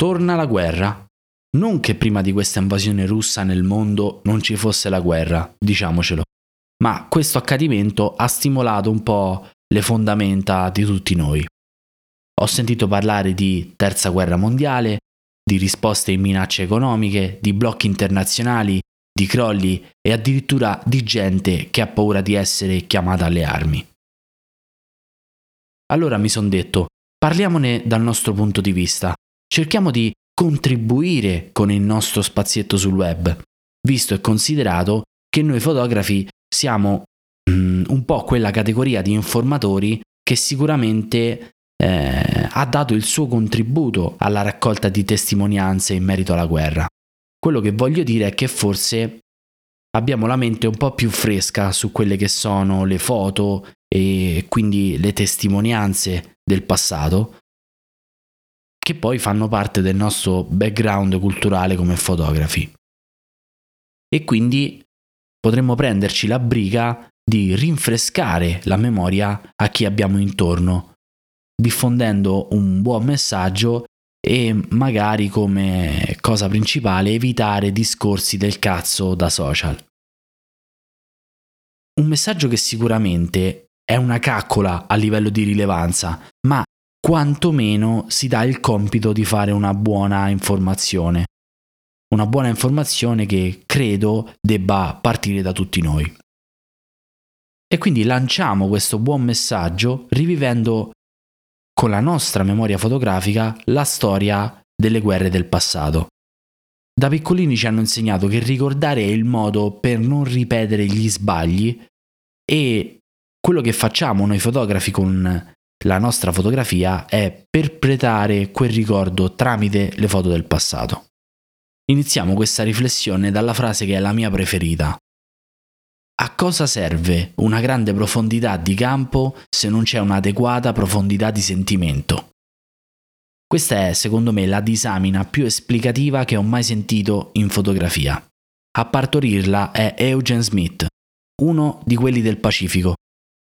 torna la guerra. Non che prima di questa invasione russa nel mondo non ci fosse la guerra, diciamocelo, ma questo accadimento ha stimolato un po' le fondamenta di tutti noi. Ho sentito parlare di terza guerra mondiale, di risposte in minacce economiche, di blocchi internazionali, di crolli e addirittura di gente che ha paura di essere chiamata alle armi. Allora mi sono detto, parliamone dal nostro punto di vista, cerchiamo di contribuire con il nostro spazietto sul web, visto e considerato che noi fotografi siamo mm, un po' quella categoria di informatori che sicuramente eh, ha dato il suo contributo alla raccolta di testimonianze in merito alla guerra. Quello che voglio dire è che forse abbiamo la mente un po' più fresca su quelle che sono le foto e quindi le testimonianze del passato, che poi fanno parte del nostro background culturale come fotografi. E quindi potremmo prenderci la briga di rinfrescare la memoria a chi abbiamo intorno, diffondendo un buon messaggio e magari come cosa principale evitare discorsi del cazzo da social. Un messaggio che sicuramente è una caccola a livello di rilevanza, ma quantomeno si dà il compito di fare una buona informazione. Una buona informazione che credo debba partire da tutti noi. E quindi lanciamo questo buon messaggio rivivendo con la nostra memoria fotografica la storia delle guerre del passato. Da piccolini ci hanno insegnato che ricordare è il modo per non ripetere gli sbagli e quello che facciamo noi fotografi con la nostra fotografia è perpetrare quel ricordo tramite le foto del passato. Iniziamo questa riflessione dalla frase che è la mia preferita. A cosa serve una grande profondità di campo se non c'è un'adeguata profondità di sentimento? Questa è, secondo me, la disamina più esplicativa che ho mai sentito in fotografia. A partorirla è Eugen Smith, uno di quelli del Pacifico,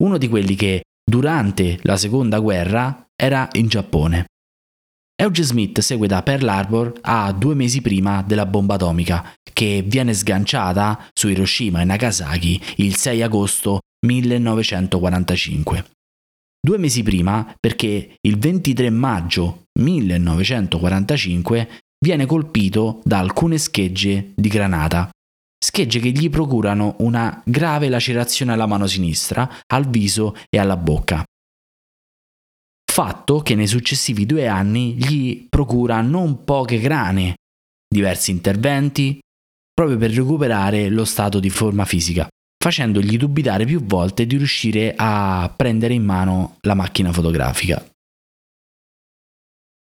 uno di quelli che durante la seconda guerra era in Giappone. Eugen Smith segue da Pearl Harbor a due mesi prima della bomba atomica, che viene sganciata su Hiroshima e Nagasaki il 6 agosto 1945. Due mesi prima perché il 23 maggio 1945 viene colpito da alcune schegge di granata, schegge che gli procurano una grave lacerazione alla mano sinistra, al viso e alla bocca fatto che nei successivi due anni gli procura non poche grane, diversi interventi, proprio per recuperare lo stato di forma fisica, facendogli dubitare più volte di riuscire a prendere in mano la macchina fotografica.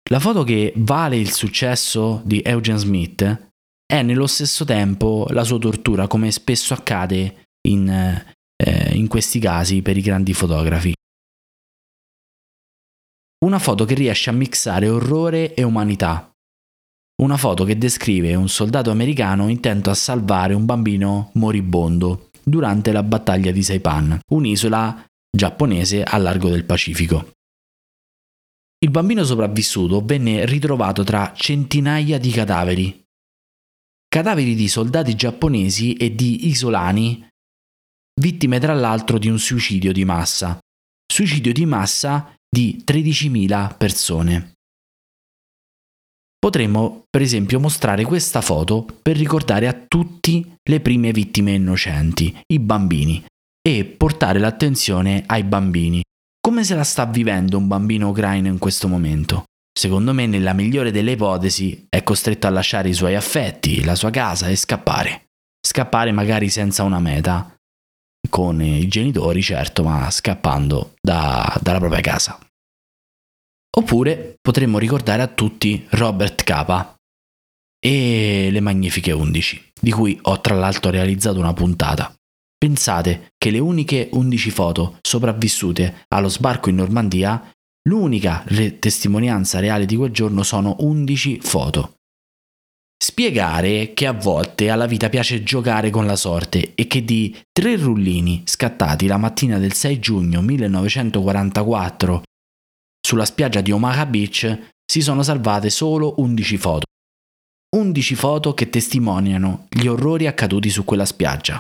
La foto che vale il successo di Eugen Smith è nello stesso tempo la sua tortura, come spesso accade in, eh, in questi casi per i grandi fotografi. Una foto che riesce a mixare orrore e umanità. Una foto che descrive un soldato americano intento a salvare un bambino moribondo durante la battaglia di Saipan, un'isola giapponese a largo del Pacifico. Il bambino sopravvissuto venne ritrovato tra centinaia di cadaveri. Cadaveri di soldati giapponesi e di isolani, vittime tra l'altro di un suicidio di massa. Suicidio di massa di 13.000 persone. Potremmo, per esempio, mostrare questa foto per ricordare a tutti le prime vittime innocenti, i bambini, e portare l'attenzione ai bambini. Come se la sta vivendo un bambino ucraino in questo momento? Secondo me, nella migliore delle ipotesi, è costretto a lasciare i suoi affetti, la sua casa e scappare. Scappare magari senza una meta, con i genitori, certo, ma scappando da, dalla propria casa. Oppure potremmo ricordare a tutti Robert Capa e le Magnifiche 11, di cui ho tra l'altro realizzato una puntata. Pensate che le uniche 11 foto sopravvissute allo sbarco in Normandia, l'unica re- testimonianza reale di quel giorno sono 11 foto. Spiegare che a volte alla vita piace giocare con la sorte e che di tre rullini scattati la mattina del 6 giugno 1944 sulla spiaggia di Omaha Beach si sono salvate solo 11 foto. 11 foto che testimoniano gli orrori accaduti su quella spiaggia.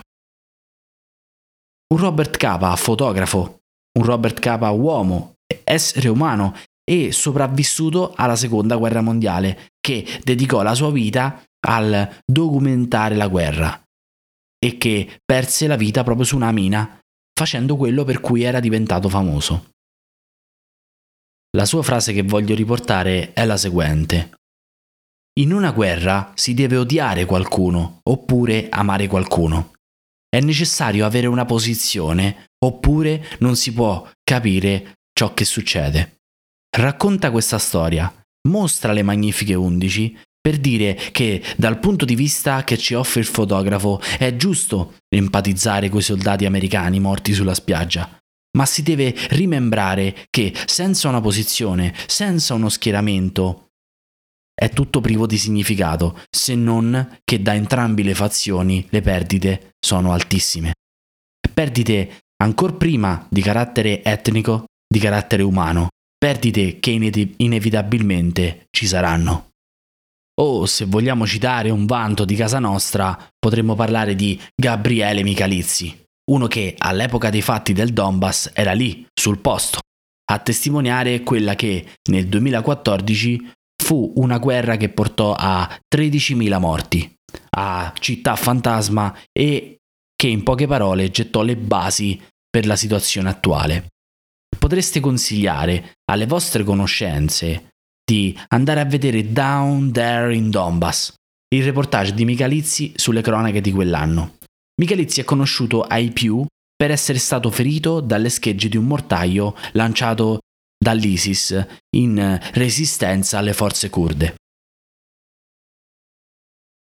Un Robert Capa fotografo, un Robert Capa uomo, essere umano e sopravvissuto alla seconda guerra mondiale, che dedicò la sua vita al documentare la guerra e che perse la vita proprio su una mina facendo quello per cui era diventato famoso. La sua frase che voglio riportare è la seguente. In una guerra si deve odiare qualcuno oppure amare qualcuno. È necessario avere una posizione oppure non si può capire ciò che succede. Racconta questa storia, mostra le magnifiche undici per dire che dal punto di vista che ci offre il fotografo è giusto empatizzare coi soldati americani morti sulla spiaggia, ma si deve rimembrare che senza una posizione, senza uno schieramento, è tutto privo di significato, se non che da entrambi le fazioni le perdite sono altissime. Perdite ancor prima di carattere etnico, di carattere umano, perdite che inevitabilmente ci saranno. O se vogliamo citare un vanto di casa nostra, potremmo parlare di Gabriele Michalizzi, uno che all'epoca dei fatti del Donbass era lì, sul posto, a testimoniare quella che nel 2014 fu una guerra che portò a 13.000 morti, a città fantasma e che in poche parole gettò le basi per la situazione attuale. Potreste consigliare alle vostre conoscenze di andare a vedere Down There in Donbass, il reportage di Michalizzi sulle cronache di quell'anno. Michalizzi è conosciuto ai più per essere stato ferito dalle schegge di un mortaio lanciato dall'ISIS in resistenza alle forze kurde.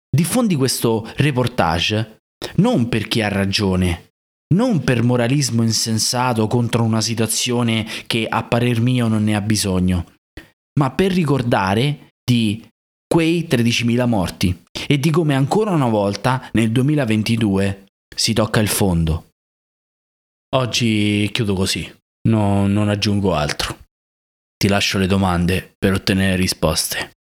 Diffondi questo reportage non perché ha ragione, non per moralismo insensato contro una situazione che a parer mio non ne ha bisogno, ma per ricordare di quei 13.000 morti e di come ancora una volta nel 2022 si tocca il fondo. Oggi chiudo così, no, non aggiungo altro. Ti lascio le domande per ottenere risposte.